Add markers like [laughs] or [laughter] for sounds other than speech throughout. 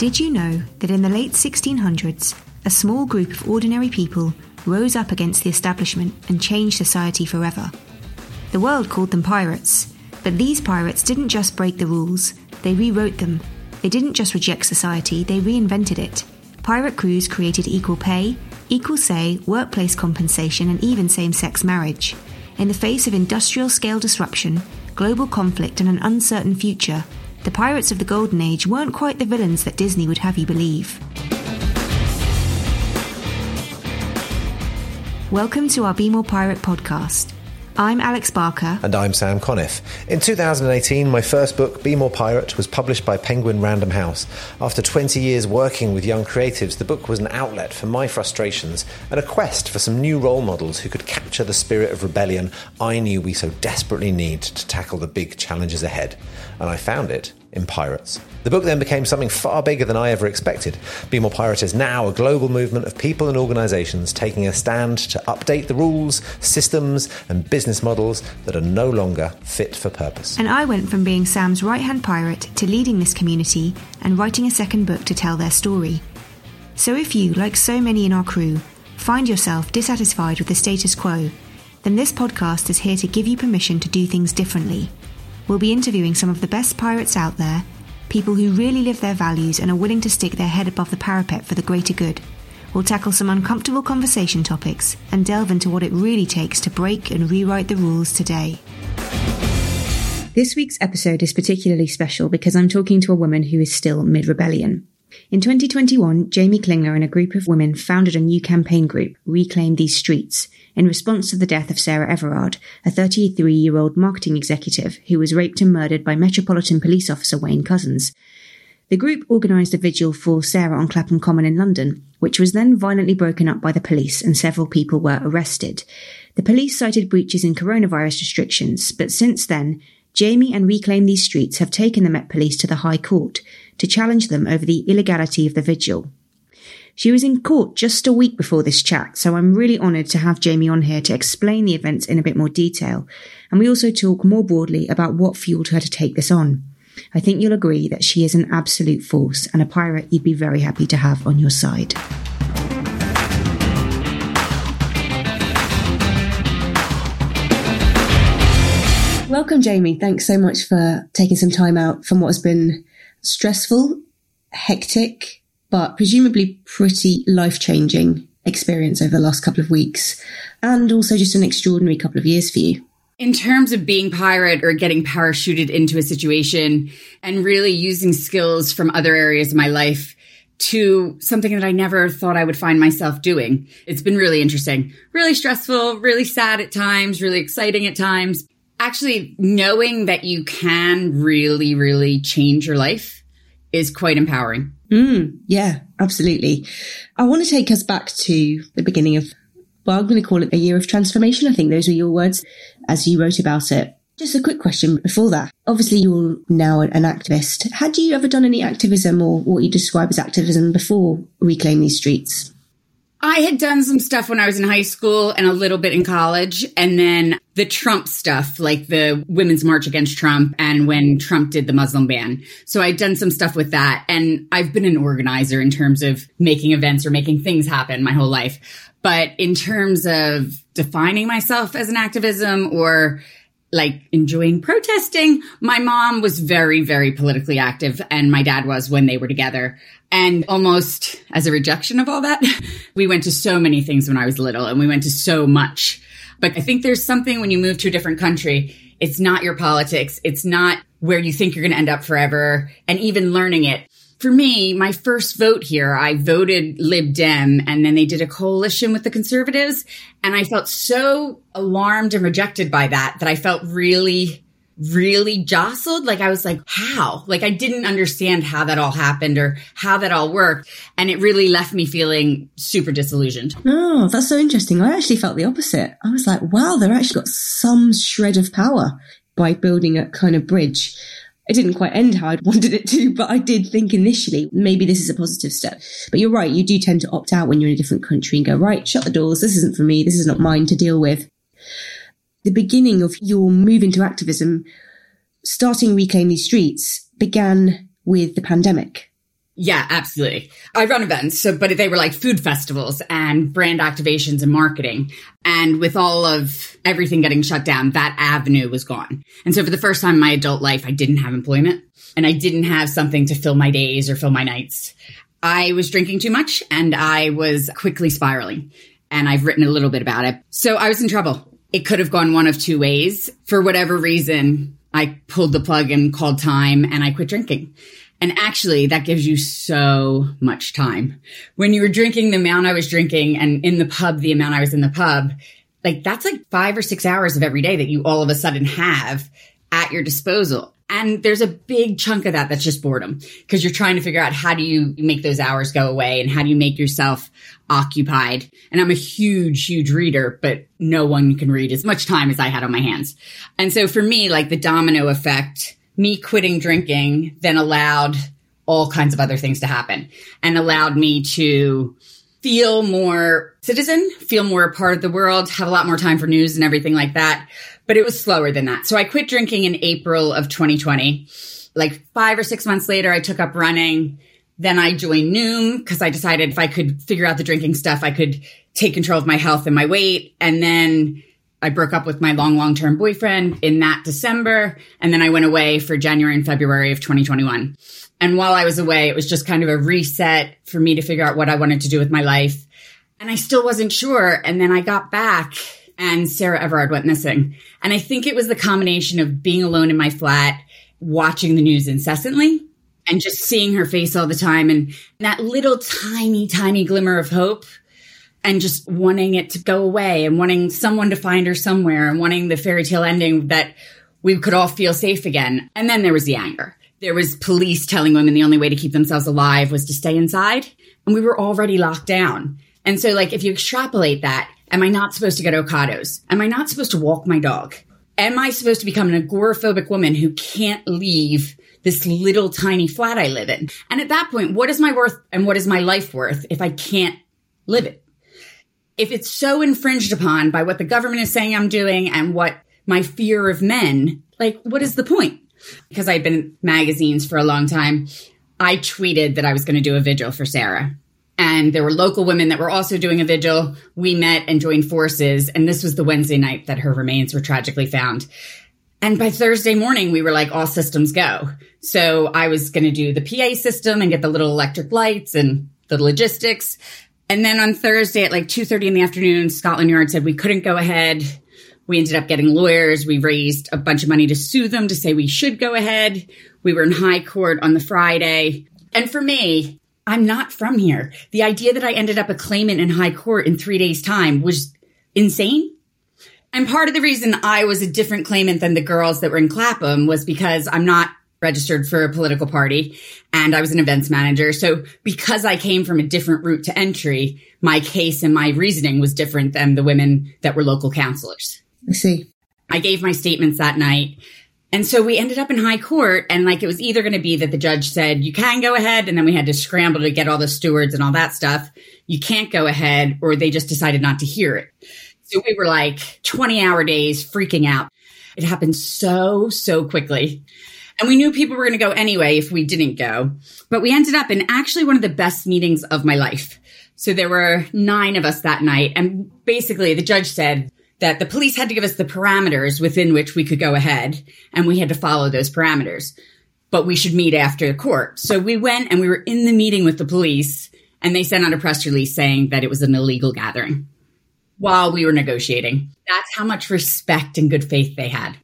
Did you know that in the late 1600s, a small group of ordinary people rose up against the establishment and changed society forever? The world called them pirates, but these pirates didn't just break the rules, they rewrote them. They didn't just reject society, they reinvented it. Pirate crews created equal pay, equal say, workplace compensation, and even same sex marriage. In the face of industrial scale disruption, global conflict, and an uncertain future, the pirates of the Golden Age weren't quite the villains that Disney would have you believe. Welcome to our Be More Pirate podcast. I'm Alex Barker. And I'm Sam Conniff. In 2018, my first book, Be More Pirate, was published by Penguin Random House. After 20 years working with young creatives, the book was an outlet for my frustrations and a quest for some new role models who could capture the spirit of rebellion I knew we so desperately need to tackle the big challenges ahead. And I found it in Pirates. The book then became something far bigger than I ever expected. Be More Pirate is now a global movement of people and organisations taking a stand to update the rules, systems, and business models that are no longer fit for purpose. And I went from being Sam's right hand pirate to leading this community and writing a second book to tell their story. So if you, like so many in our crew, find yourself dissatisfied with the status quo, then this podcast is here to give you permission to do things differently We'll be interviewing some of the best pirates out there, people who really live their values and are willing to stick their head above the parapet for the greater good. We'll tackle some uncomfortable conversation topics and delve into what it really takes to break and rewrite the rules today. This week's episode is particularly special because I'm talking to a woman who is still mid rebellion. In 2021, Jamie Klingler and a group of women founded a new campaign group, Reclaim These Streets, in response to the death of Sarah Everard, a 33 year old marketing executive who was raped and murdered by Metropolitan Police Officer Wayne Couzens. The group organised a vigil for Sarah on Clapham Common in London, which was then violently broken up by the police and several people were arrested. The police cited breaches in coronavirus restrictions, but since then, Jamie and Reclaim These Streets have taken the Met Police to the High Court to challenge them over the illegality of the vigil. She was in court just a week before this chat, so I'm really honoured to have Jamie on here to explain the events in a bit more detail. And we also talk more broadly about what fueled her to take this on. I think you'll agree that she is an absolute force and a pirate you'd be very happy to have on your side. Welcome, Jamie. Thanks so much for taking some time out from what has been stressful, hectic, but presumably pretty life changing experience over the last couple of weeks and also just an extraordinary couple of years for you. In terms of being pirate or getting parachuted into a situation and really using skills from other areas of my life to something that I never thought I would find myself doing. It's been really interesting, really stressful, really sad at times, really exciting at times. Actually, knowing that you can really, really change your life is quite empowering. Mm, yeah, absolutely. I want to take us back to the beginning of, well, I'm going to call it a year of transformation. I think those were your words as you wrote about it. Just a quick question before that. Obviously, you're now an activist. Had you ever done any activism or what you describe as activism before Reclaim These Streets? I had done some stuff when I was in high school and a little bit in college. And then the Trump stuff, like the Women's March Against Trump and when Trump did the Muslim ban. So I'd done some stuff with that. And I've been an organizer in terms of making events or making things happen my whole life. But in terms of defining myself as an activism or like enjoying protesting. My mom was very, very politically active and my dad was when they were together. And almost as a rejection of all that, [laughs] we went to so many things when I was little and we went to so much. But I think there's something when you move to a different country, it's not your politics. It's not where you think you're going to end up forever. And even learning it for me, my first vote here, I voted Lib Dem and then they did a coalition with the conservatives. And I felt so alarmed and rejected by that that I felt really, really jostled. Like I was like, how? Like I didn't understand how that all happened or how that all worked. And it really left me feeling super disillusioned. Oh, that's so interesting. I actually felt the opposite. I was like, wow, they've actually got some shred of power by building a kind of bridge. It didn't quite end how I'd [laughs] wanted it to, but I did think initially maybe this is a positive step. But you're right, you do tend to opt out when you're in a different country and go, right, shut the doors. This isn't for me. This is not mine to deal with. The beginning of your move into activism, starting Reclaim These Streets, began with the pandemic. Yeah, absolutely. I run events, so but they were like food festivals and brand activations and marketing. And with all of everything getting shut down, that avenue was gone. And so for the first time in my adult life, I didn't have employment and I didn't have something to fill my days or fill my nights. I was drinking too much and I was quickly spiraling. And I've written a little bit about it. So I was in trouble. It could have gone one of two ways. For whatever reason, I pulled the plug and called time and I quit drinking. And actually, that gives you so much time. When you were drinking the amount I was drinking and in the pub, the amount I was in the pub, like that's like five or six hours of every day that you all of a sudden have at your disposal. And there's a big chunk of that that's just boredom because you're trying to figure out how do you make those hours go away and how do you make yourself occupied. And I'm a huge, huge reader, but no one can read as much time as I had on my hands. And so for me, like the domino effect, me quitting drinking then allowed all kinds of other things to happen and allowed me to feel more citizen, feel more a part of the world, have a lot more time for news and everything like that. But it was slower than that. So I quit drinking in April of 2020. Like five or six months later, I took up running. Then I joined Noom because I decided if I could figure out the drinking stuff, I could take control of my health and my weight. And then I broke up with my long, long term boyfriend in that December. And then I went away for January and February of 2021. And while I was away, it was just kind of a reset for me to figure out what I wanted to do with my life. And I still wasn't sure. And then I got back and Sarah Everard went missing. And I think it was the combination of being alone in my flat, watching the news incessantly and just seeing her face all the time and that little tiny, tiny glimmer of hope and just wanting it to go away and wanting someone to find her somewhere and wanting the fairy tale ending that we could all feel safe again. And then there was the anger. There was police telling women the only way to keep themselves alive was to stay inside. And we were already locked down. And so, like, if you extrapolate that, am I not supposed to get Ocados? Am I not supposed to walk my dog? Am I supposed to become an agoraphobic woman who can't leave this little tiny flat I live in? And at that point, what is my worth and what is my life worth if I can't live it? If it's so infringed upon by what the government is saying I'm doing and what my fear of men, like, what is the point? Because I'd been in magazines for a long time, I tweeted that I was going to do a vigil for Sarah. And there were local women that were also doing a vigil. We met and joined forces. And this was the Wednesday night that her remains were tragically found. And by Thursday morning, we were like, all systems go. So I was going to do the PA system and get the little electric lights and the logistics. And then on Thursday at like 2.30 in the afternoon, Scotland Yard said we couldn't go ahead. We ended up getting lawyers. We raised a bunch of money to sue them to say we should go ahead. We were in high court on the Friday. And for me, I'm not from here. The idea that I ended up a claimant in high court in three days time was insane. And part of the reason I was a different claimant than the girls that were in Clapham was because I'm not registered for a political party and I was an events manager. So because I came from a different route to entry, my case and my reasoning was different than the women that were local counselors. I see. I gave my statements that night. And so we ended up in high court and like it was either going to be that the judge said, you can go ahead. And then we had to scramble to get all the stewards and all that stuff. You can't go ahead or they just decided not to hear it. So we were like 20 hour days freaking out. It happened so, so quickly. And we knew people were going to go anyway if we didn't go. But we ended up in actually one of the best meetings of my life. So there were nine of us that night. And basically the judge said that the police had to give us the parameters within which we could go ahead and we had to follow those parameters. But we should meet after the court. So we went and we were in the meeting with the police and they sent out a press release saying that it was an illegal gathering while we were negotiating. That's how much respect and good faith they had.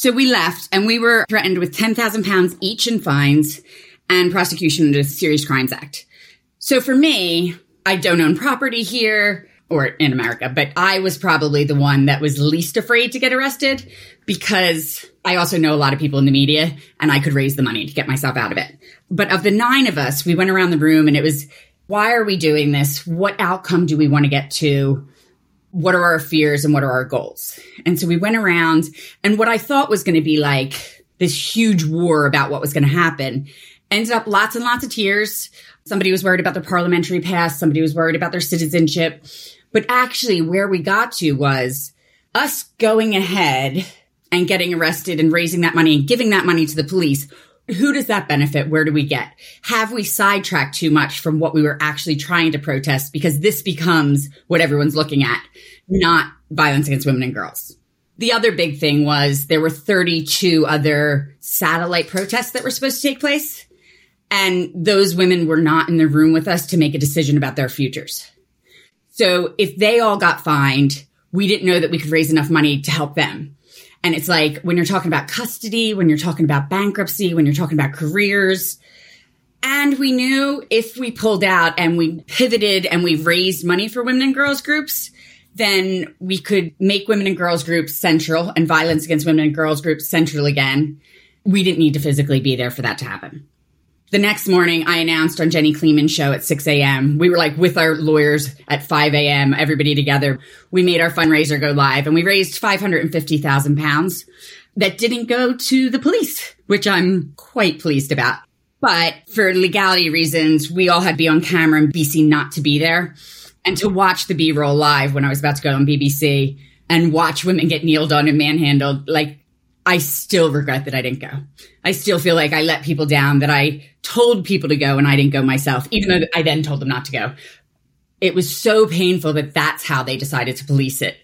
So we left and we were threatened with 10,000 pounds each in fines and prosecution under the Serious Crimes Act. So for me, I don't own property here or in America, but I was probably the one that was least afraid to get arrested because I also know a lot of people in the media and I could raise the money to get myself out of it. But of the nine of us, we went around the room and it was, why are we doing this? What outcome do we want to get to? What are our fears and what are our goals? And so we went around and what I thought was going to be like this huge war about what was going to happen ended up lots and lots of tears. Somebody was worried about their parliamentary past. Somebody was worried about their citizenship. But actually where we got to was us going ahead and getting arrested and raising that money and giving that money to the police Who does that benefit? Where do we get? Have we sidetracked too much from what we were actually trying to protest? Because this becomes what everyone's looking at, not violence against women and girls. The other big thing was there were 32 other satellite protests that were supposed to take place. And those women were not in the room with us to make a decision about their futures. So if they all got fined, we didn't know that we could raise enough money to help them. And it's like when you're talking about custody, when you're talking about bankruptcy, when you're talking about careers. And we knew if we pulled out and we pivoted and we raised money for women and girls groups, then we could make women and girls groups central and violence against women and girls groups central again. We didn't need to physically be there for that to happen. The next morning, I announced on Jenny Kleeman's show at 6 a.m. We were like with our lawyers at 5 a.m., everybody together. We made our fundraiser go live and we raised 550,000 pounds that didn't go to the police, which I'm quite pleased about. But for legality reasons, we all had to be on camera and BC not to be there and to watch the B roll live when I was about to go on BBC and watch women get kneeled on and manhandled. Like I still regret that I didn't go. I still feel like I let people down, that I told people to go and I didn't go myself, even though I then told them not to go. It was so painful that that's how they decided to police it.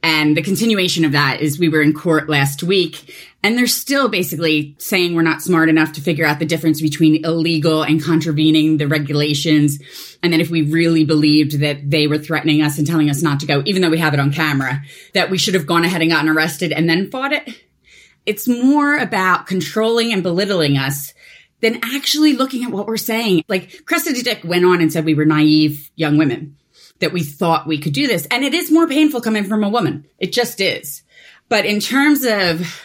And the continuation of that is we were in court last week and they're still basically saying we're not smart enough to figure out the difference between illegal and contravening the regulations. And then if we really believed that they were threatening us and telling us not to go, even though we have it on camera, that we should have gone ahead and gotten arrested and then fought it it's more about controlling and belittling us than actually looking at what we're saying. Like Cressida Dick went on and said we were naive young women, that we thought we could do this. And it is more painful coming from a woman. It just is. But in terms of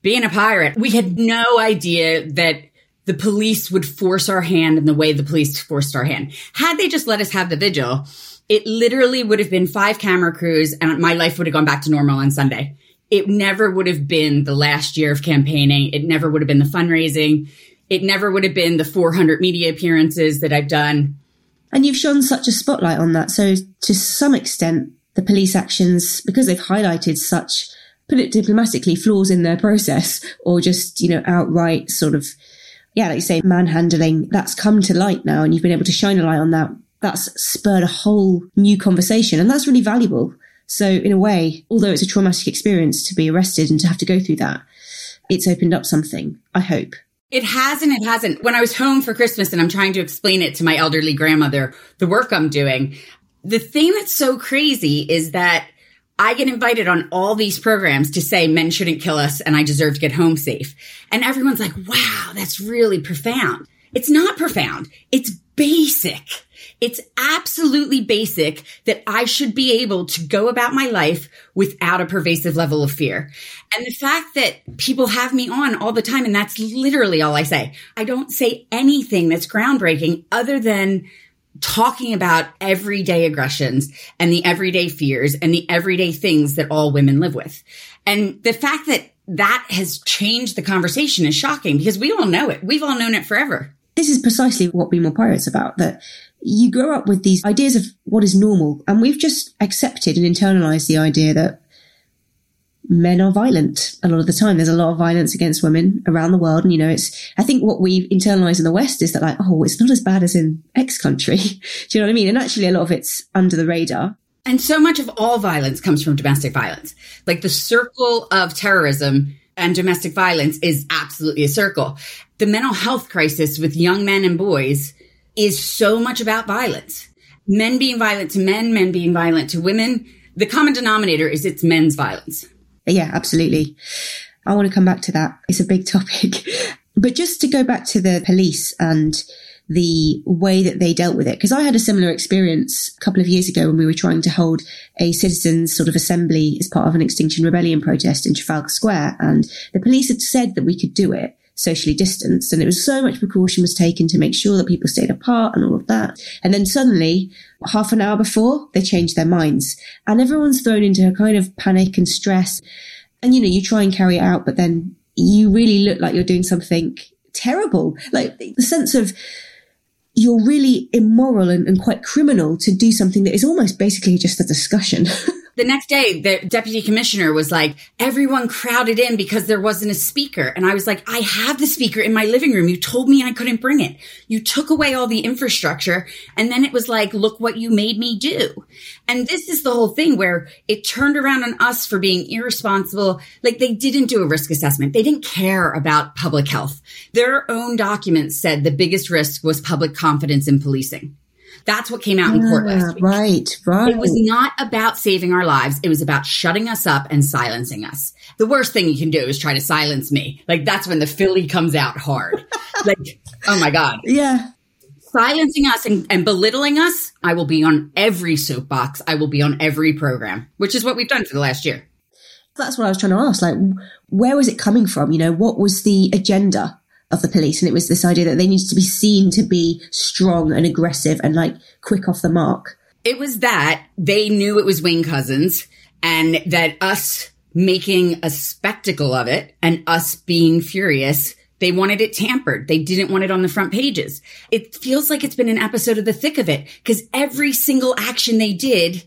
being a pirate, we had no idea that the police would force our hand in the way the police forced our hand. Had they just let us have the vigil, it literally would have been five camera crews and my life would have gone back to normal on Sunday it never would have been the last year of campaigning. It never would have been the fundraising. It never would have been the 400 media appearances that I've done. And you've shone such a spotlight on that. So to some extent, the police actions, because they've highlighted such, put it diplomatically, flaws in their process or just, you know, outright sort of, yeah, like you say, manhandling, that's come to light now and you've been able to shine a light on that. That's spurred a whole new conversation and that's really valuable so in a way, although it's a traumatic experience to be arrested and to have to go through that, it's opened up something, I hope. It has and it hasn't. When I was home for Christmas and I'm trying to explain it to my elderly grandmother, the work I'm doing, the thing that's so crazy is that I get invited on all these programs to say men shouldn't kill us and I deserve to get home safe. And everyone's like, wow, that's really profound. It's not profound. It's basic. It's absolutely basic that I should be able to go about my life without a pervasive level of fear. And the fact that people have me on all the time, and that's literally all I say. I don't say anything that's groundbreaking other than talking about everyday aggressions and the everyday fears and the everyday things that all women live with. And the fact that that has changed the conversation is shocking because we all know it. We've all known it forever. This is precisely what Be More Pirates about, that you grow up with these ideas of what is normal. And we've just accepted and internalized the idea that men are violent a lot of the time. There's a lot of violence against women around the world. And, you know, it's, I think what we've internalized in the West is that like, oh, it's not as bad as in X country. [laughs] Do you know what I mean? And actually a lot of it's under the radar. And so much of all violence comes from domestic violence. Like the circle of terrorism and domestic violence is absolutely a circle. The mental health crisis with young men and boys is so much about violence. Men being violent to men, men being violent to women. The common denominator is it's men's violence. Yeah, absolutely. I want to come back to that. It's a big [laughs] topic. but just to go back to the police and the way that they dealt with it. Because I had a similar experience a couple of years ago when we were trying to hold a citizens sort of assembly as part of an Extinction Rebellion protest in Trafalgar Square. And the police had said that we could do it socially distanced. And it was so much precaution was taken to make sure that people stayed apart and all of that. And then suddenly, half an hour before, they changed their minds and everyone's thrown into a kind of panic and stress. And, you know, you try and carry it out, but then you really look like you're doing something terrible. Like the sense of, you're really immoral and, and, quite criminal to do something that is almost basically just a discussion [laughs] The next day, the deputy commissioner was like, everyone crowded in because there wasn't a speaker. And I was like, I have the speaker in my living room. You told me I couldn't bring it. You took away all the infrastructure. And then it was like, look what you made me do. And this is the whole thing where it turned around on us for being irresponsible. Like they didn't do a risk assessment. They didn't care about public health. Their own documents said the biggest risk was public confidence in policing. That's what came out in court last ah, week. Right, right. It was not about saving our lives. It was about shutting us up and silencing us. The worst thing you can do is try to silence me. Like that's when the Philly comes out hard. [laughs] like, oh my God. Yeah. Silencing us and, and belittling us, I will be on every soapbox. I will be on every program, which is what we've done for the last year. That's what I was trying to ask. Like, where was it coming from? You know, what was the agenda of the police? And it was this idea that they needed to be seen to be strong and aggressive and like quick off the mark. It was that they knew it was Wayne Couzens and that us making a spectacle of it and us being furious they wanted it tampered. They didn't want it on the front pages. It feels like it's been an episode of the thick of it because every single action they did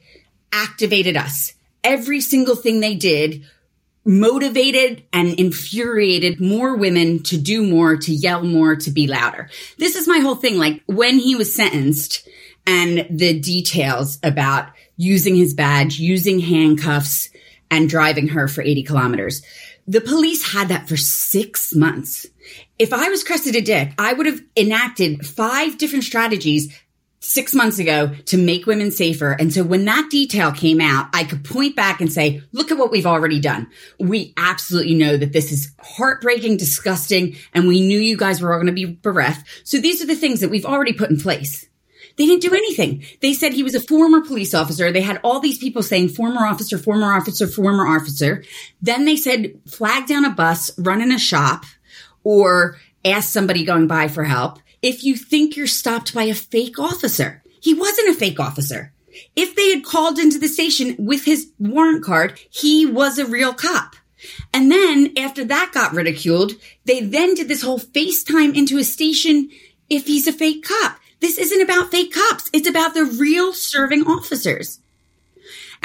activated us. Every single thing they did motivated and infuriated more women to do more, to yell more, to be louder. This is my whole thing. Like when he was sentenced and the details about using his badge, using handcuffs and driving her for 80 kilometers. The police had that for six months. If I was Cressida Dick, I would have enacted five different strategies six months ago to make women safer. And so when that detail came out, I could point back and say, look at what we've already done. We absolutely know that this is heartbreaking, disgusting, and we knew you guys were all going to be bereft. So these are the things that we've already put in place. They didn't do anything. They said he was a former police officer. They had all these people saying former officer, former officer, former officer. Then they said flag down a bus, run in a shop, or ask somebody going by for help if you think you're stopped by a fake officer. He wasn't a fake officer. If they had called into the station with his warrant card, he was a real cop. And then after that got ridiculed, they then did this whole FaceTime into a station if he's a fake cop. This isn't about fake cops. It's about the real serving officers.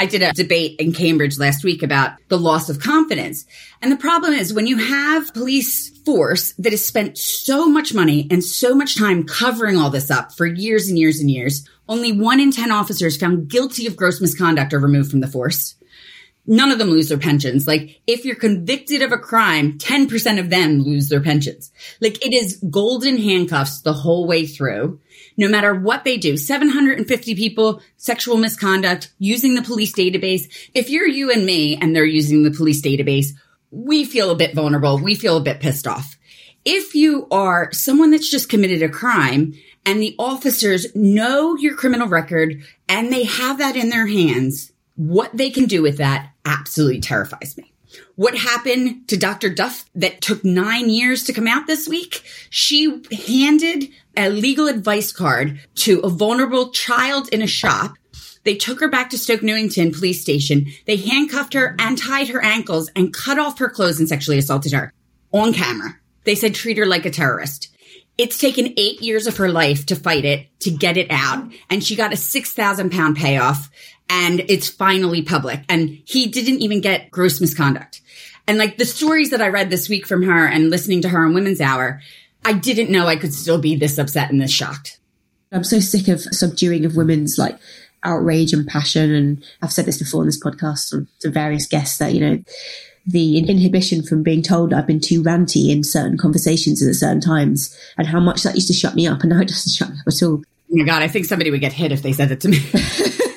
I did a debate in Cambridge last week about the loss of confidence. And the problem is when you have police force that has spent so much money and so much time covering all this up for years and years and years, only one in 10 officers found guilty of gross misconduct are removed from the force. None of them lose their pensions. Like if you're convicted of a crime, 10% of them lose their pensions. Like it is golden handcuffs the whole way through no matter what they do. 750 people, sexual misconduct, using the police database. If you're you and me and they're using the police database, we feel a bit vulnerable. We feel a bit pissed off. If you are someone that's just committed a crime and the officers know your criminal record and they have that in their hands, what they can do with that absolutely terrifies me. What happened to Dr. Duff that took nine years to come out this week? She handed a legal advice card to a vulnerable child in a shop. They took her back to Stoke Newington police station. They handcuffed her and tied her ankles and cut off her clothes and sexually assaulted her on camera. They said treat her like a terrorist. It's taken eight years of her life to fight it, to get it out. And she got a 6,000 pound payoff and it's finally public. And he didn't even get gross misconduct. And like the stories that I read this week from her and listening to her on Women's Hour, I didn't know I could still be this upset and this shocked. I'm so sick of subduing of women's like outrage and passion. And I've said this before in this podcast to various guests that, you know, the inhibition from being told I've been too ranty in certain conversations at certain times and how much that used to shut me up. And now it doesn't shut me up at all. Oh my God, I think somebody would get hit if they said it to me. [laughs]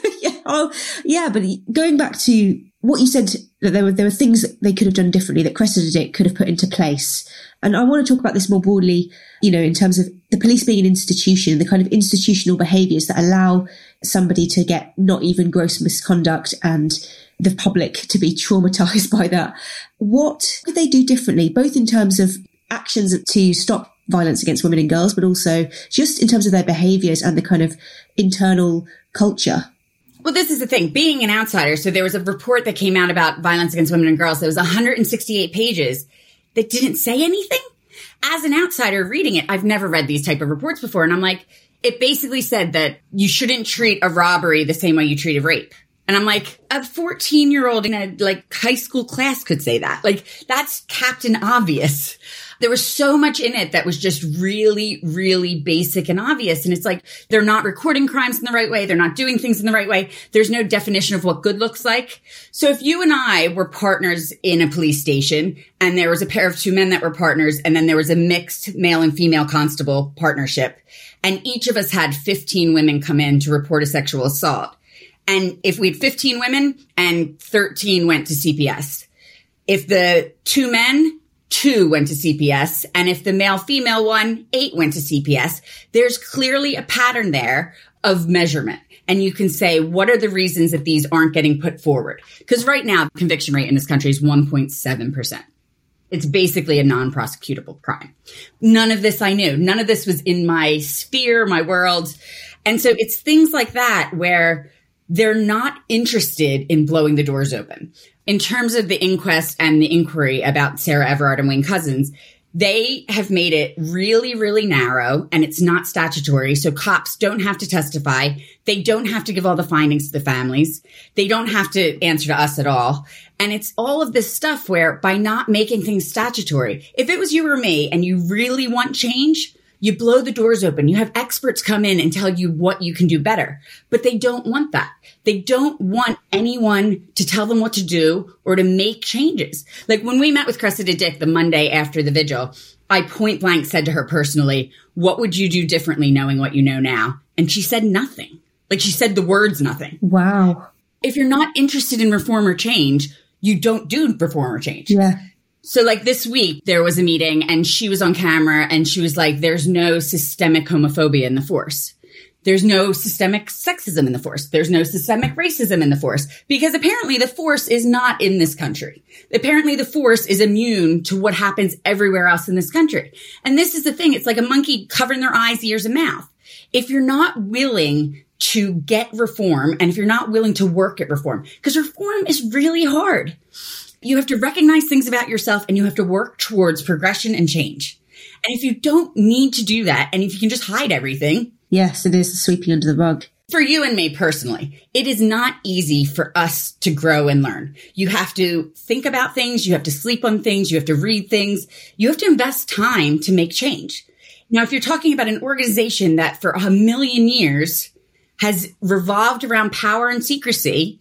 Oh, yeah. But going back to what you said, that there were, there were things that they could have done differently that Cressida Dick could have put into place. And I want to talk about this more broadly, you know, in terms of the police being an institution, the kind of institutional behaviors that allow somebody to get not even gross misconduct and the public to be [laughs] traumatized by that. What could they do differently, both in terms of actions to stop violence against women and girls, but also just in terms of their behaviors and the kind of internal culture? Well, this is the thing, being an outsider. So there was a report that came out about violence against women and girls that was 168 pages that didn't say anything. As an outsider reading it, I've never read these type of reports before. And I'm like, it basically said that you shouldn't treat a robbery the same way you treat a rape. And I'm like, a 14 year old in a like high school class could say that. Like that's Captain Obvious. There was so much in it that was just really, really basic and obvious. And it's like, they're not recording crimes in the right way. They're not doing things in the right way. There's no definition of what good looks like. So if you and I were partners in a police station and there was a pair of two men that were partners and then there was a mixed male and female constable partnership and each of us had 15 women come in to report a sexual assault. And if we had 15 women and 13 went to CPS, if the two men, two went to CPS. And if the male female one, eight went to CPS, there's clearly a pattern there of measurement. And you can say, what are the reasons that these aren't getting put forward? Because right now, conviction rate in this country is 1.7%. It's basically a non-prosecutable crime. None of this I knew. None of this was in my sphere, my world. And so it's things like that where they're not interested in blowing the doors open. In terms of the inquest and the inquiry about Sarah Everard and Wayne Couzens, they have made it really, really narrow and it's not statutory. So cops don't have to testify. They don't have to give all the findings to the families. They don't have to answer to us at all. And it's all of this stuff where by not making things statutory, if it was you or me and you really want change, you blow the doors open. You have experts come in and tell you what you can do better, but they don't want that. They don't want anyone to tell them what to do or to make changes. Like when we met with Cressida Dick the Monday after the vigil, I point blank said to her personally, what would you do differently knowing what you know now? And she said nothing. Like she said the words nothing. Wow. If you're not interested in reform or change, you don't do reform or change. Yeah. So like this week, there was a meeting and she was on camera and she was like, there's no systemic homophobia in the force. There's no systemic sexism in the force. There's no systemic racism in the force because apparently the force is not in this country. Apparently the force is immune to what happens everywhere else in this country. And this is the thing. It's like a monkey covering their eyes, ears, and mouth. If you're not willing to get reform and if you're not willing to work at reform, because reform is really hard you have to recognize things about yourself and you have to work towards progression and change. And if you don't need to do that, and if you can just hide everything. Yes, it is sweeping under the rug. For you and me personally, it is not easy for us to grow and learn. You have to think about things. You have to sleep on things. You have to read things. You have to invest time to make change. Now, if you're talking about an organization that for a million years has revolved around power and secrecy,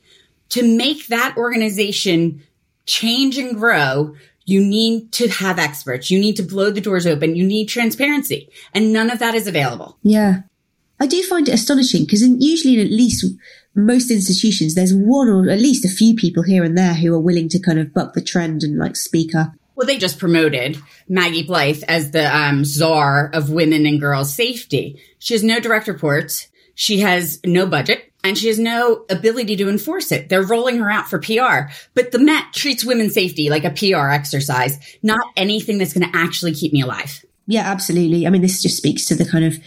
to make that organization change and grow, you need to have experts. You need to blow the doors open. You need transparency. And none of that is available. Yeah. I do find it astonishing because usually in at least most institutions, there's one or at least a few people here and there who are willing to kind of buck the trend and like speak up. Well, they just promoted Maggie Blyth as the um, czar of women and girls safety. She has no direct reports. She has no budget and she has no ability to enforce it. They're rolling her out for PR, but the Met treats women's safety like a PR exercise, not anything that's going to actually keep me alive. Yeah, absolutely. I mean, this just speaks to the kind of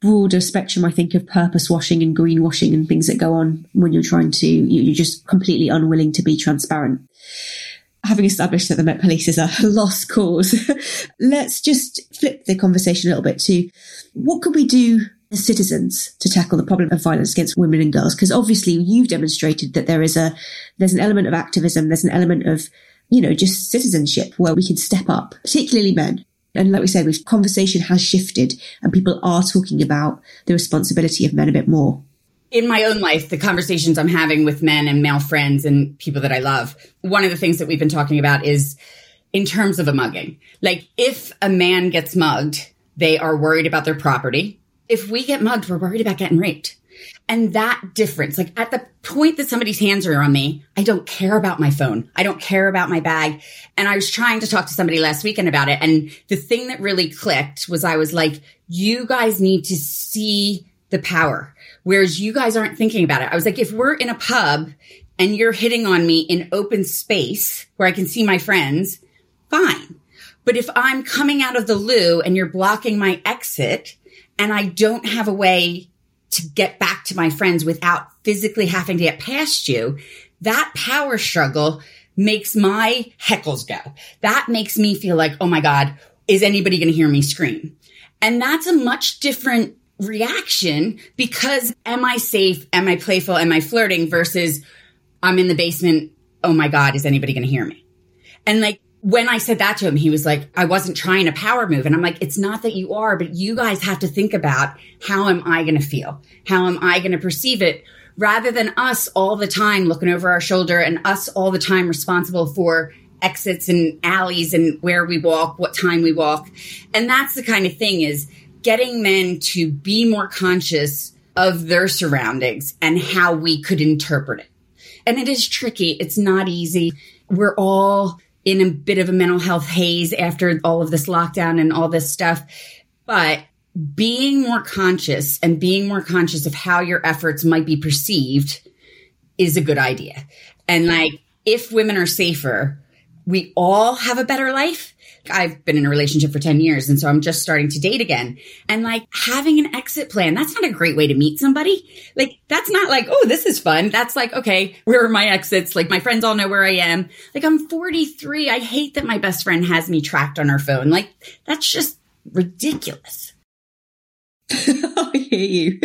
broader spectrum, I think, of purpose washing and greenwashing and things that go on when you're trying to, you're just completely unwilling to be transparent. Having established that the Met Police is a [laughs] lost cause, [laughs] let's just flip the conversation a little bit to what could we do citizens to tackle the problem of violence against women and girls? Because obviously you've demonstrated that there is a, there's an element of activism, there's an element of, you know, just citizenship where we can step up, particularly men. And like we said, we've conversation has shifted and people are talking about the responsibility of men a bit more. In my own life, the conversations I'm having with men and male friends and people that I love, one of the things that we've been talking about is in terms of a mugging. Like if a man gets mugged, they are worried about their property if we get mugged, we're worried about getting raped. And that difference, like at the point that somebody's hands are on me, I don't care about my phone. I don't care about my bag. And I was trying to talk to somebody last weekend about it. And the thing that really clicked was I was like, you guys need to see the power, whereas you guys aren't thinking about it. I was like, if we're in a pub and you're hitting on me in open space where I can see my friends, fine. But if I'm coming out of the loo and you're blocking my exit, and I don't have a way to get back to my friends without physically having to get past you, that power struggle makes my heckles go. That makes me feel like, oh my God, is anybody going to hear me scream? And that's a much different reaction because am I safe? Am I playful? Am I flirting versus I'm in the basement. Oh my God, is anybody going to hear me? And like, when I said that to him, he was like, I wasn't trying a power move. And I'm like, it's not that you are, but you guys have to think about how am I going to feel? How am I going to perceive it? Rather than us all the time looking over our shoulder and us all the time responsible for exits and alleys and where we walk, what time we walk. And that's the kind of thing is getting men to be more conscious of their surroundings and how we could interpret it. And it is tricky. It's not easy. We're all in a bit of a mental health haze after all of this lockdown and all this stuff. But being more conscious and being more conscious of how your efforts might be perceived is a good idea. And like, if women are safer, we all have a better life I've been in a relationship for 10 years. And so I'm just starting to date again. And like having an exit plan, that's not a great way to meet somebody. Like that's not like, oh, this is fun. That's like, okay, where are my exits? Like my friends all know where I am. Like I'm 43. I hate that my best friend has me tracked on her phone. Like that's just ridiculous. [laughs] I hear you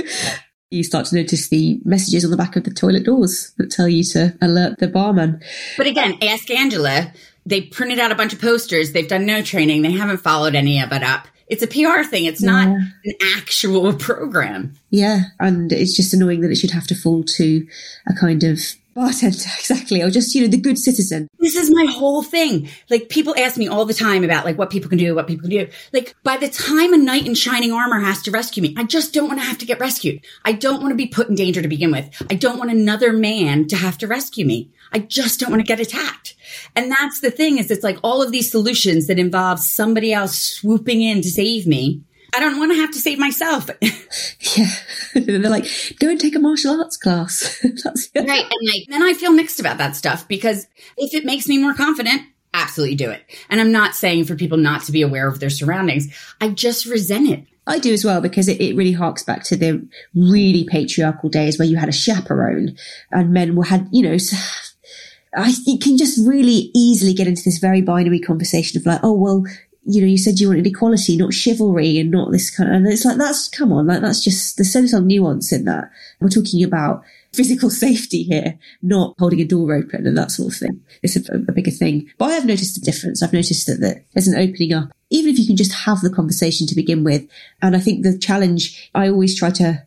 you start to notice the messages on the back of the toilet doors that tell you to alert the barman. But again, ask Angela they printed out a bunch of posters. They've done no training. They haven't followed any of it up. It's a PR thing. It's yeah. not an actual [laughs] program. Yeah. And it's just annoying that it should have to fall to a kind of bartender. [laughs] Exactly. Or just, you know, the good citizen. This is my whole thing. Like people ask me all the time about like what people can do, what people can do. Like by the time a knight in shining armor has to rescue me, I just don't want to have to get rescued. I don't want to be put in danger to begin with. I don't want another man to have to rescue me. I just don't want to get attacked. And that's the thing is it's like all of these solutions that involve somebody else swooping in to save me. I don't want to have to save myself. [laughs] yeah. [laughs] They're like, go and take a martial arts class. [laughs] right. And like, then I feel mixed about that stuff because if it makes me more confident, absolutely do it. And I'm not saying for people not to be aware of their surroundings. I just resent it. I do as well because it, it, really harks back to the really patriarchal days where you had a chaperone and men were had, you know, I think can just really easily get into this very binary conversation of like, oh, well, you know, you said you wanted equality, not chivalry and not this kind of, and it's like, that's, come on, like, that's just, there's so little nuance in that. We're talking about physical [laughs] safety here, not holding a door open and that sort of thing. It's a, a bigger thing. But I have noticed a difference. I've noticed that, that there's an opening up, even if you can just have the conversation to begin with. And I think the challenge, I always try to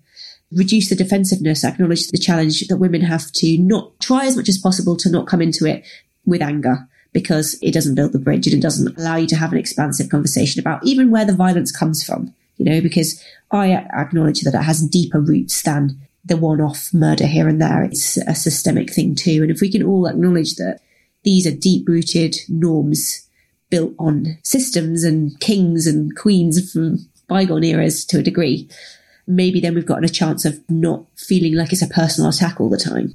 reduce the defensiveness, acknowledge the challenge that women have to not try as much as possible to not come into it with anger because it doesn't build the bridge and it doesn't allow you to have an expansive conversation about even where the violence comes from, you know, because I acknowledge that it has deeper roots than the one off murder here and there. It's a systemic thing too. And if we can all acknowledge that these are deep rooted norms built on systems and kings and queens from bygone eras to a degree, maybe then we've gotten a chance of not feeling like it's a personal attack all the time.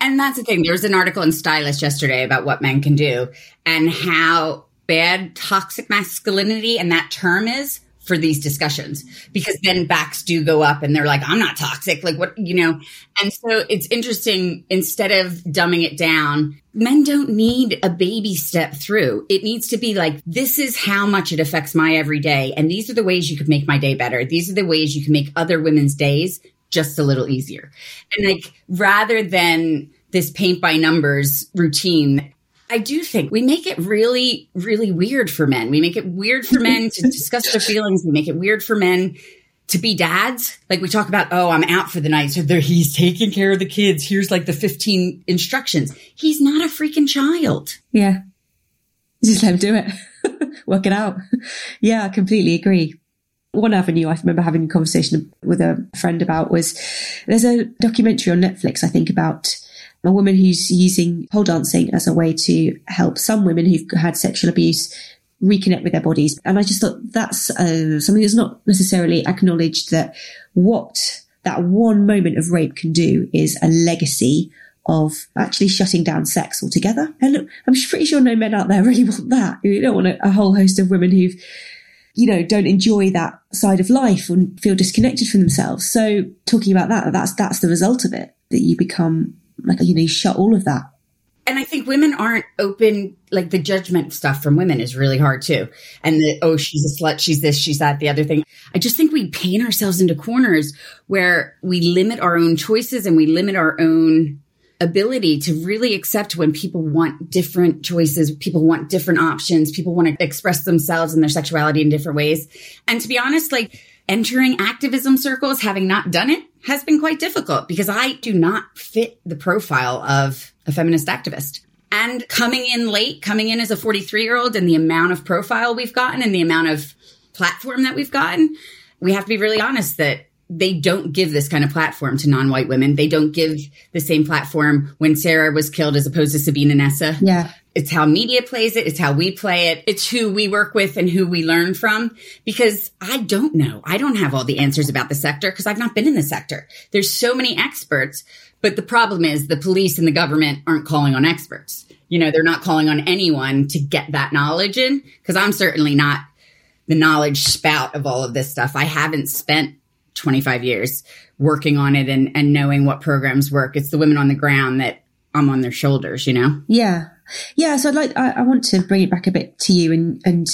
And that's the thing. There was an article in Stylist yesterday about what men can do and how bad toxic masculinity and that term is for these discussions because then backs do go up and they're like, I'm not toxic. Like what, you know? And so it's interesting. Instead of dumbing it down, men don't need a baby step through. It needs to be like, this is how much it affects my everyday. And these are the ways you could make my day better. These are the ways you can make other women's days just a little easier. And like, rather than this paint by numbers routine, I do think we make it really, really weird for men. We make it weird for men to [laughs] discuss their feelings. We make it weird for men to be dads. Like we talk about, oh, I'm out for the night. So there, he's taking care of the kids. Here's like the 15 instructions. He's not a freaking child. Yeah. Just let him do it. [laughs] Work it out. Yeah, I completely agree. One avenue I remember having a conversation with a friend about was there's a documentary on Netflix, I think, about a woman who's using pole dancing as a way to help some women who've had sexual abuse reconnect with their bodies. And I just thought that's uh, something that's not necessarily acknowledged that what that one moment of rape can do is a legacy of actually shutting down sex altogether. And look, I'm pretty sure no men out there [laughs] really want that. You don't want a, a whole host of women who've, you know, don't enjoy that side of life and feel disconnected from themselves. So talking about that, that's, that's the result of it, that you become like, you know, you shut all of that And I think women aren't open, like the judgment stuff from women is really hard too. And the, oh, she's a slut, she's this, she's that, the other thing. I just think we paint ourselves into corners where we limit our own choices and we limit our own ability to really accept when people want different choices, people want different options, people want to express themselves and their sexuality in different ways. And to be honest, like entering activism circles, having not done it, has been quite difficult because I do not fit the profile of a feminist activist. And coming in late, coming in as a 43 year old and the amount of profile we've gotten and the amount of platform that we've gotten, we have to be really honest that they don't give this kind of platform to non-white women. They don't give the same platform when Sarah was killed as opposed to Sabina Nessa. Yeah. It's how media plays it. It's how we play it. It's who we work with and who we learn from because I don't know. I don't have all the answers about the sector because I've not been in the sector. There's so many experts, but the problem is the police and the government aren't calling on experts. You know, they're not calling on anyone to get that knowledge in because I'm certainly not the knowledge spout of all of this stuff. I haven't spent 25 years working on it and, and knowing what programs work. It's the women on the ground that I'm on their shoulders, you know? Yeah. Yeah. So I'd like, I, I want to bring it back a bit to you and, and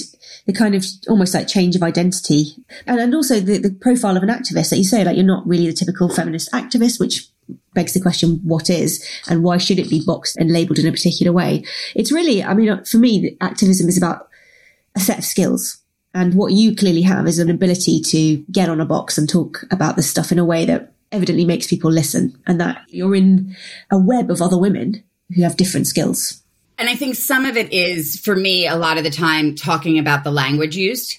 the kind of almost like change of identity and, and also the, the profile of an activist that you say, like you're not really the typical feminist activist, which begs the question, what is and why should it be boxed and labeled in a particular way? It's really, I mean, uh, for me, activism is about a set of skills and what you clearly have is an ability to get on a box and talk about this stuff in a way that evidently makes people listen and that you're in a web of other women who have different skills. And I think some of it is for me, a lot of the time talking about the language used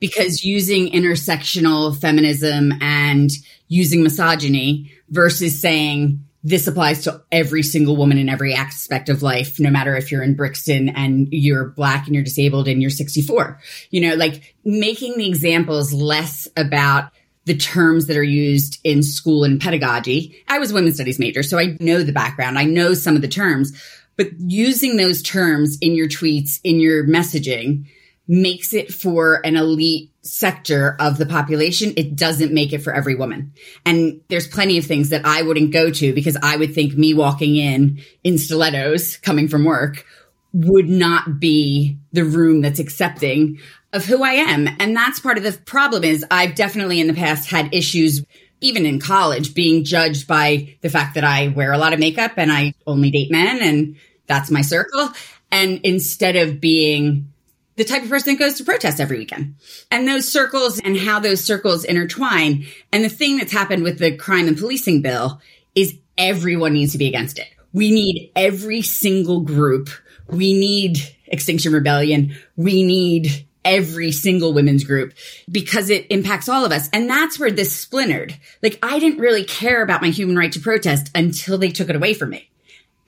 because using intersectional feminism and using misogyny versus saying this applies to every single woman in every aspect of life, no matter if you're in Brixton and you're black and you're disabled and you're 64. You know, like making the examples less about the terms that are used in school and pedagogy. I was a women's studies major, so I know the background. I know some of the terms, but using those terms in your tweets, in your messaging makes it for an elite sector of the population. It doesn't make it for every woman. And there's plenty of things that I wouldn't go to because I would think me walking in in stilettos coming from work would not be the room that's accepting of who I am. And that's part of the problem is I've definitely in the past had issues even in college being judged by the fact that I wear a lot of makeup and I only date men and that's my circle. And instead of being the type of person that goes to protest every weekend and those circles and how those circles intertwine. And the thing that's happened with the crime and policing bill is everyone needs to be against it. We need every single group. We need Extinction Rebellion. We need every single women's group because it impacts all of us. And that's where this splintered. Like I didn't really care about my human right to protest until they took it away from me.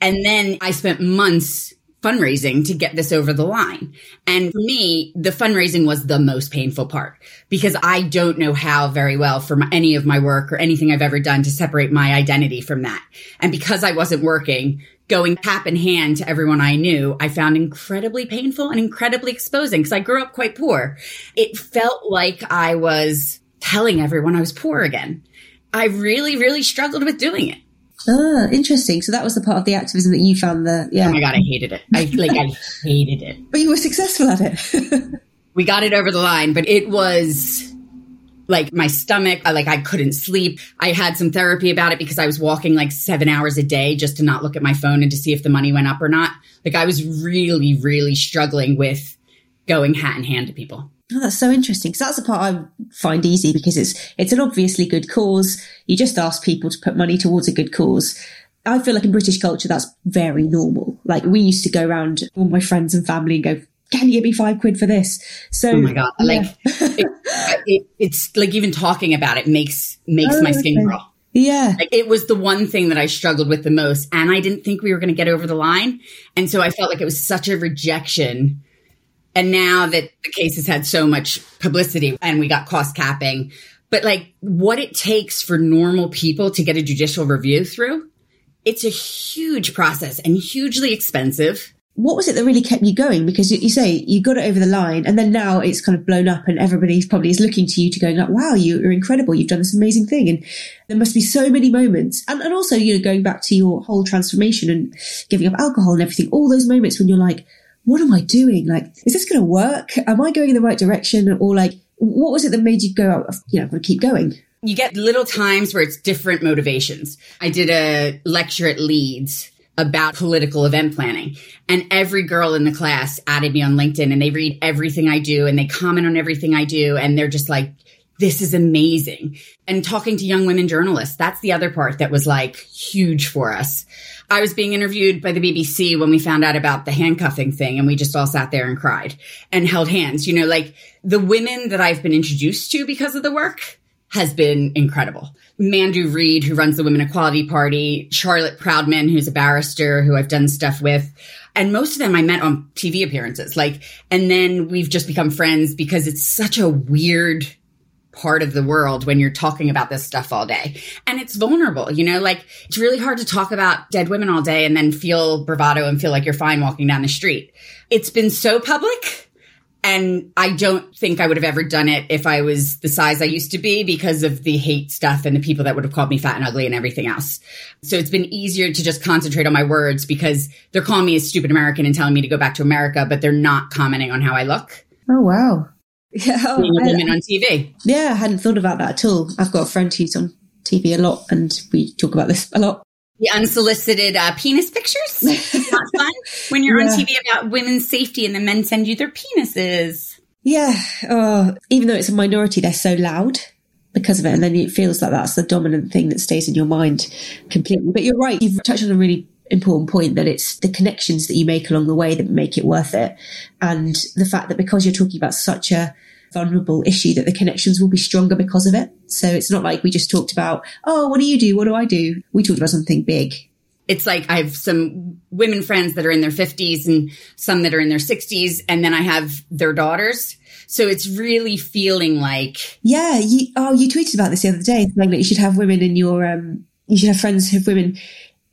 And then I spent months fundraising to get this over the line. And for me, the fundraising was the most painful part because I don't know how very well for my, any of my work or anything I've ever done to separate my identity from that. And because I wasn't working, going cap in hand to everyone I knew, I found incredibly painful and incredibly exposing because I grew up quite poor. It felt like I was telling everyone I was poor again. I really, really struggled with doing it. Ah, interesting. So that was the part of the activism that you found the yeah. Oh my god, I hated it. I like I hated it. [laughs] But you were successful at it. [laughs] we got it over the line, but it was like my stomach, I, like I couldn't sleep. I had some therapy about it because I was walking like seven hours a day just to not look at my phone and to see if the money went up or not. Like I was really, really struggling with going hat in hand to people. Oh, that's so interesting because that's the part I find easy because it's it's an obviously good cause. You just ask people to put money towards a good cause. I feel like in British culture that's very normal. Like we used to go around all my friends and family and go, "Can you give me five quid for this?" So, oh my god, yeah. like it, [laughs] it, it's like even talking about it makes makes oh, my skin crawl. Yeah. Like it was the one thing that I struggled with the most. And I didn't think we were going to get over the line. And so I felt like it was such a rejection and now that the case has had so much publicity and we got cost capping, but like what it takes for normal people to get a judicial review through, it's a huge process and hugely expensive. what was it that really kept you going? Because you say you got it over the line and then now it's kind of blown up and everybody probably is looking to you to go like, wow, you're incredible. You've done this amazing thing. And there must be so many moments. And, and also, you know, going back to your whole transformation and giving up alcohol and everything, all those moments when you're like, what am I doing? Like, is this going to work? Am I going in the right direction? Or like, what was it that made you go, you know, I'm going to keep going? You get little times where it's different motivations. I did a lecture at Leeds about political event planning. And every girl in the class added me on LinkedIn and they read everything I do and they comment on everything I do. And they're just like, this is amazing. And talking to young women journalists, that's the other part that was like huge for us. I was being interviewed by the BBC when we found out about the handcuffing thing and we just all sat there and cried and held hands. You know, like the women that I've been introduced to because of the work has been incredible. Mandu Reid, who runs the Women Equality Party, Charlotte Proudman, who's a barrister who I've done stuff with. And most of them I met on TV appearances. Like, and then we've just become friends because it's such a weird part of the world when you're talking about this stuff all day. And it's vulnerable, you know, like it's really hard to talk about dead women all day and then feel bravado and feel like you're fine walking down the street. It's been so public and I don't think I would have ever done it if I was the size I used to be because of the hate stuff and the people that would have called me fat and ugly and everything else. So it's been easier to just concentrate on my words because they're calling me a stupid American and telling me to go back to America, but they're not commenting on how I look. Oh, wow. [laughs] Yeah. Being a woman on TV. Yeah, I hadn't thought about that at all. I've got a friend who's on TV a lot and we talk about this a lot. The unsolicited uh, penis pictures. [laughs] Not fun when you're yeah. on TV about women's safety and the men send you their penises. Yeah. Oh, even though it's a minority, they're so loud because of it. And then it feels like that's the dominant thing that stays in your mind completely. But you're right. You've touched on a really important point that it's the connections that you make along the way that make it worth it. And the fact that because you're talking about such a vulnerable issue that the connections will be stronger because of it. So it's not like we just talked about, oh, what do you do? What do I do? We talked about something big. It's like I have some women friends that are in their 50s and some that are in their 60s, and then I have their daughters. So it's really feeling like. Yeah. You, oh, you tweeted about this the other day, saying that you should have women in your, um, you should have friends who have women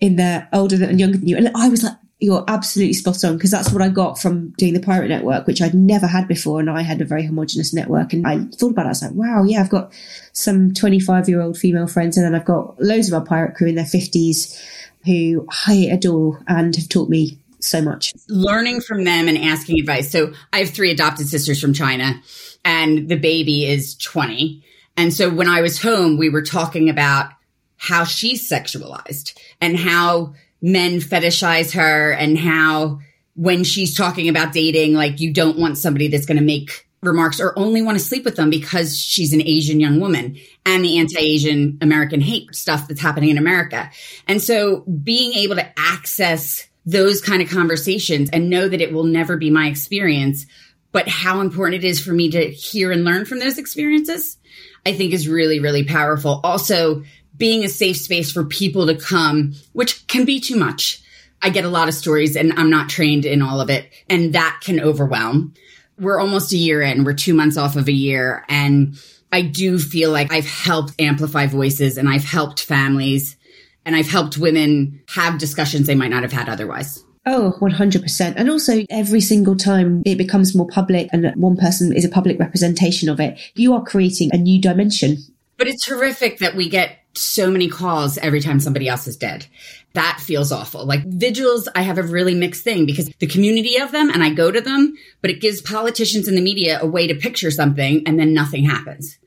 in their older and younger than you. And I was like, you're absolutely spot on because that's what I got from doing the pirate network, which I'd never had before. And I had a very homogenous network. And I thought about it. I was like, wow, yeah, I've got some 25 year old female friends. And then I've got loads of our pirate crew in their 50s who I adore and have taught me so much. Learning from them and asking advice. So I have three adopted sisters from China and the baby is 20. And so when I was home, we were talking about how she's sexualized and how men fetishize her and how when she's talking about dating, like you don't want somebody that's going to make remarks or only want to sleep with them because she's an Asian young woman and the anti-Asian American hate stuff that's happening in America. And so being able to access those kind of conversations and know that it will never be my experience, but how important it is for me to hear and learn from those experiences, I think is really, really powerful. Also, being a safe space for people to come, which can be too much. I get a lot of stories and I'm not trained in all of it. And that can overwhelm. We're almost a year in. We're two months off of a year. And I do feel like I've helped amplify voices and I've helped families and I've helped women have discussions they might not have had otherwise. Oh, 100%. And also every single time it becomes more public and one person is a public representation of it, you are creating a new dimension. But it's horrific that we get so many calls every time somebody else is dead. That feels awful. Like vigils, I have a really mixed thing because the community of them and I go to them, but it gives politicians and the media a way to picture something and then nothing happens.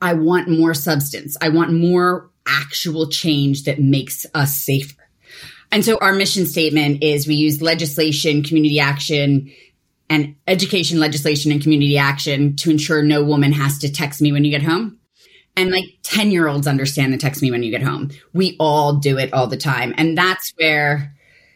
I want more substance. I want more actual change that makes us safer. And so our mission statement is we use legislation, community action, and education legislation and community action to ensure no woman has to text me when you get home. And like 10 year olds understand the text me when you get home. We all do it all the time. And that's where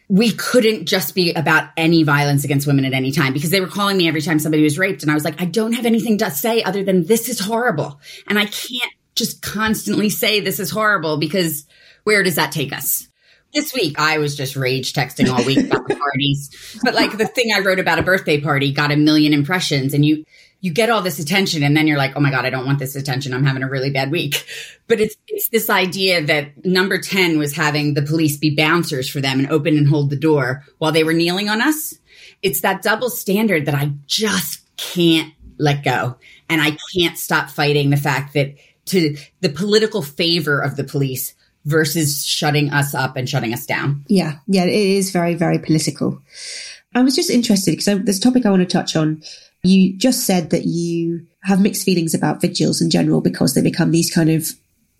we couldn't just be about any violence against women at any time because they were calling me every time somebody was raped. And I was like, I don't have anything to say other than this is horrible. And I can't just constantly say this is horrible because where does that take us? This week, I was just rage texting all week about the [laughs] parties. But like the thing I wrote about a birthday party got a million impressions and you, you get all this attention and then you're like, oh my God, I don't want this attention. I'm having a really bad week. But it's, it's this idea that number 10 was having the police be bouncers for them and open and hold the door while they were kneeling on us. it's that double standard that I just can't let go. And I can't stop fighting the fact that to the political favor of the police versus shutting us up and shutting us down. Yeah. Yeah. It is very, very political. I was just interested because there's a topic I want to touch on. You just said that you have mixed feelings about vigils in general because they become these kind of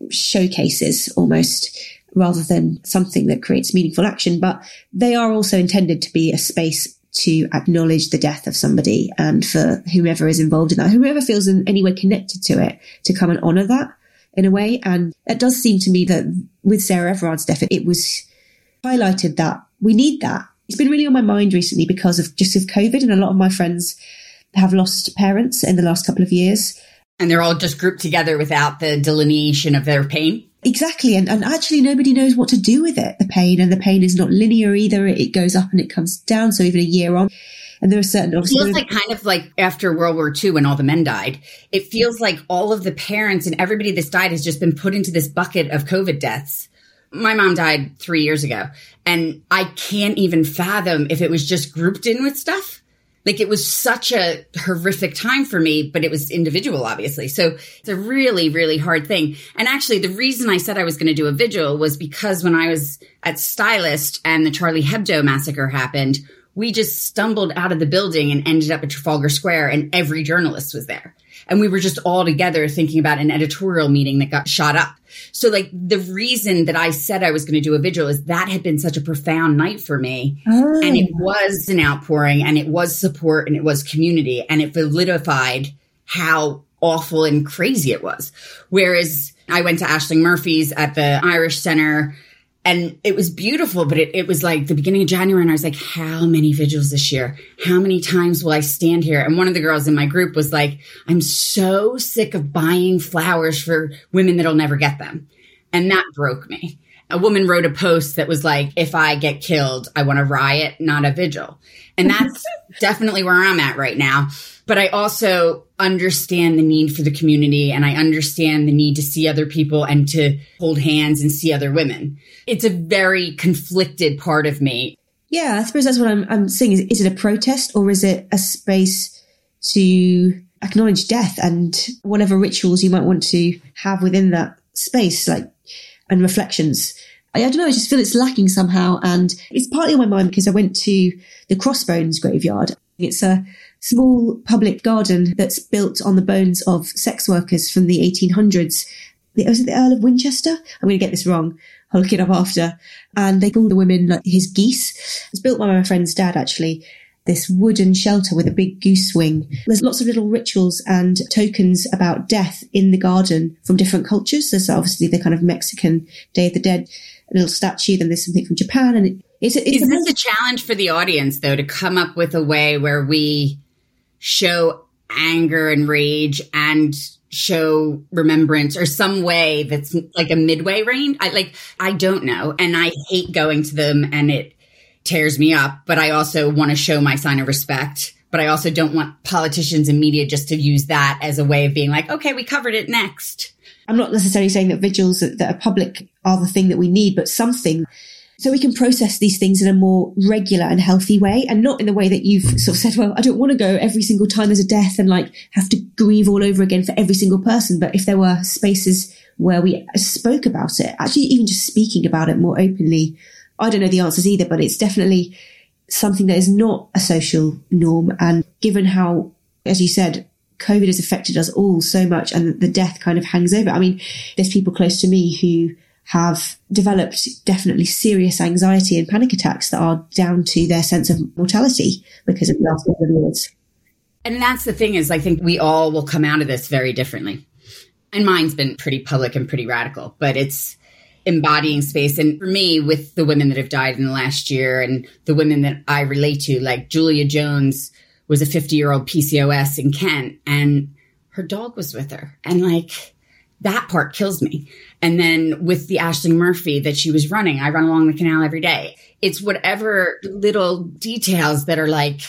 showcases almost rather than something that creates meaningful action. But they are also intended to be a space to acknowledge the death of somebody and for whomever is involved in that, whoever feels in any way connected to it, to come and honor that in a way. And it does seem to me that with Sarah Everard's death, it was highlighted that we need that. It's been really on my mind recently because of just of COVID and a lot of my friends have lost parents in the last couple of years. And they're all just grouped together without the delineation of their pain. Exactly. And, and actually nobody knows what to do with it, the pain. And the pain is not linear either. It goes up and it comes down. So even a year on, and there are certain it feels like kind of like after World War II when all the men died. It feels like all of the parents and everybody that's died has just been put into this bucket of COVID deaths. My mom died three years ago, and I can't even fathom if it was just grouped in with stuff. Like it was such a horrific time for me, but it was individual, obviously. So it's a really, really hard thing. And actually, the reason I said I was going to do a vigil was because when I was at Stylist and the Charlie Hebdo massacre happened, we just stumbled out of the building and ended up at Trafalgar Square and every journalist was there. And we were just all together thinking about an editorial meeting that got shot up. So like the reason that I said I was going to do a vigil is that had been such a profound night for me. Oh. And it was an outpouring and it was support and it was community and it validified how awful and crazy it was. Whereas I went to Ashling Murphy's at the Irish Center and it was beautiful, but it, it was like the beginning of January. And I was like, how many vigils this year? How many times will I stand here? And one of the girls in my group was like, I'm so sick of buying flowers for women that'll never get them. And that broke me. A woman wrote a post that was like, if I get killed, I want a riot, not a vigil. And that's [laughs] definitely where I'm at right now. But I also understand the need for the community and I understand the need to see other people and to hold hands and see other women. It's a very conflicted part of me. Yeah, I suppose that's what I'm, I'm saying. Is, is it a protest or is it a space to acknowledge death and whatever rituals you might want to have within that space, like, and reflections? I, I don't know. I just feel it's lacking somehow. And it's partly on my mind because I went to the Crossbones graveyard. It's a small public garden that's built on the bones of sex workers from the 1800s. Was it the Earl of Winchester? I'm going to get this wrong. I'll look it up after. And they call the women like his geese. It's built by my friend's dad, actually. This wooden shelter with a big goose wing. There's lots of little rituals and tokens about death in the garden from different cultures. There's obviously the kind of Mexican Day of the Dead little statue. Then there's something from Japan, and it's, it's is this a challenge for the audience though to come up with a way where we show anger and rage and show remembrance or some way that's like a midway range. I like, I don't know. And I hate going to them and it tears me up, but I also want to show my sign of respect. But I also don't want politicians and media just to use that as a way of being like, okay, we covered it next. I'm not necessarily saying that vigils that, that are public are the thing that we need, but something so we can process these things in a more regular and healthy way and not in the way that you've sort of said, well, I don't want to go every single time there's a death and like have to grieve all over again for every single person. But if there were spaces where we spoke about it, actually even just speaking about it more openly, I don't know the answers either, but it's definitely something that is not a social norm. And given how, as you said, COVID has affected us all so much and the death kind of hangs over. I mean, there's people close to me who have developed definitely serious anxiety and panic attacks that are down to their sense of mortality because of the last couple of years. And that's the thing is I think we all will come out of this very differently. And mine's been pretty public and pretty radical, but it's embodying space. And for me, with the women that have died in the last year and the women that I relate to, like Julia Jones was a 50 year old PCSO in Kent and her dog was with her. And like, that part kills me. And then with the Ashley Murphy that she was running, I run along the canal every day. It's whatever little details that are like,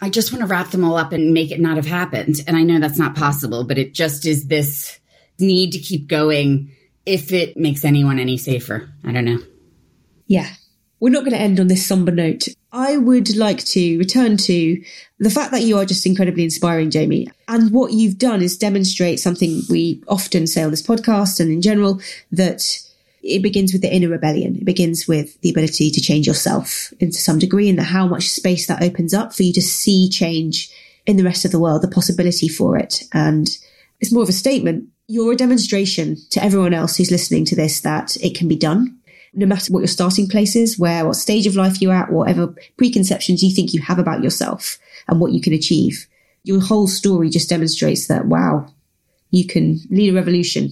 I just want to wrap them all up and make it not have happened. And I know that's not possible, but it just is this need to keep going if it makes anyone any safer. I don't know. Yeah. we're not going to end on this somber note. I would like to return to the fact that you are just incredibly inspiring, Jamie. And what you've done is demonstrate something we often say on this podcast and in general that it begins with the inner rebellion. It begins with the ability to change yourself into some degree and how much space that opens up for you to see change in the rest of the world, the possibility for it. And it's more of a statement. You're a demonstration to everyone else who's listening to this that it can be done no matter what your starting place is, where, what stage of life you're at, whatever preconceptions you think you have about yourself and what you can achieve. Your whole story just demonstrates that, wow, you can lead a revolution.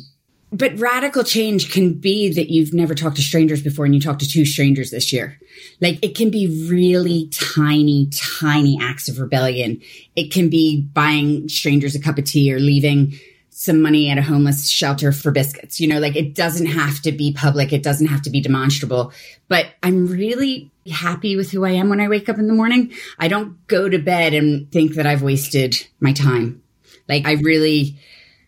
But radical change can be that you've never talked to strangers before and you talked to two strangers this year. Like it can be really tiny, tiny acts of rebellion. It can be buying strangers a cup of tea or leaving some money at a homeless shelter for biscuits. You know, like it doesn't have to be public. It doesn't have to be demonstrable, but I'm really happy with who I am when I wake up in the morning. I don't go to bed and think that I've wasted my time. Like I really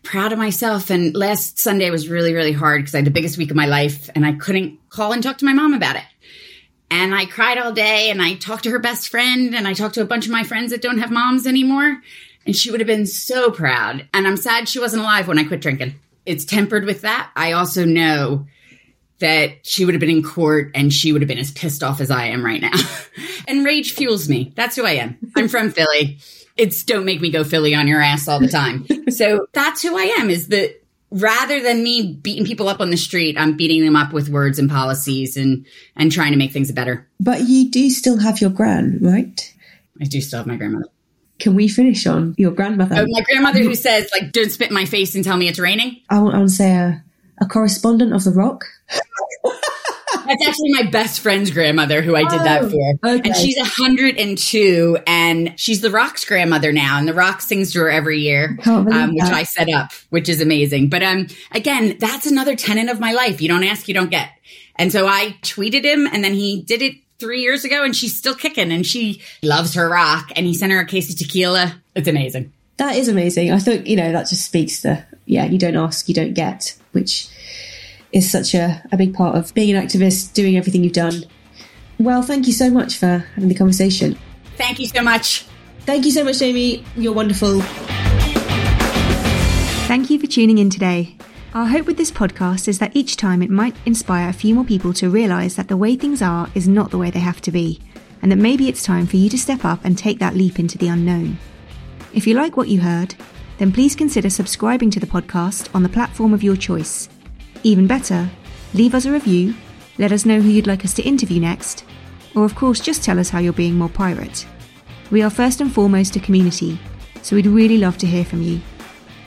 proud of myself. And last Sunday was really, really hard because I had the biggest week of my life and I couldn't call and talk to my mom about it. And I cried all day and I talked to her best friend and I talked to a bunch of my friends that don't have moms anymore. And she would have been so proud. And I'm sad she wasn't alive when I quit drinking. It's tempered with that. I also know that she would have been in court and she would have been as pissed off as I am right now. [laughs] and rage fuels me. That's who I am. I'm from [laughs] Philly. It's don't make me go Philly on your ass all the time. [laughs] so that's who I am is that rather than me beating people up on the street, I'm beating them up with words and policies and, and trying to make things better. But you do still have your gran, right? I do still have my grandmother. Can we finish on your grandmother? Oh, my grandmother who says, like, don't spit in my face and tell me it's raining. I want, I want to say a, a correspondent of the rock. [laughs] That's actually my best friend's grandmother who I did that Oh, for. okay. And she's 102 and she's the Rock's grandmother now. And the Rock sings to her every year, um, which. I set up, which is amazing. But um, again, that's another tenet of my life. You don't ask, you don't get. And so I tweeted him and then he did it three years ago and she's still kicking and she loves her rock. And he sent her a case of tequila. It's amazing. That is amazing. I thought, you know, that just speaks to, yeah, you don't ask, you don't get, which is such a, a big part of being an activist, doing everything you've done. Well, thank you so much for having the conversation. Thank you so much. Thank you so much, Jamie. You're wonderful. Thank you for tuning in today. Our hope with this podcast is that each time it might inspire a few more people to realise that the way things are is not the way they have to be, and that maybe it's time for you to step up and take that leap into the unknown. If you like what you heard, then please consider subscribing to the podcast on the platform of your choice. Even better, leave us a review, let us know who you'd like us to interview next, or of course just tell us how you're being more pirate. We are first and foremost a community, so we'd really love to hear from you.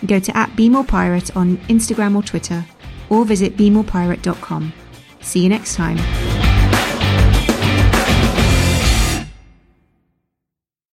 Go to at BeMorePirate on Instagram or Twitter, or visit BeMorePirate.com. See you next time.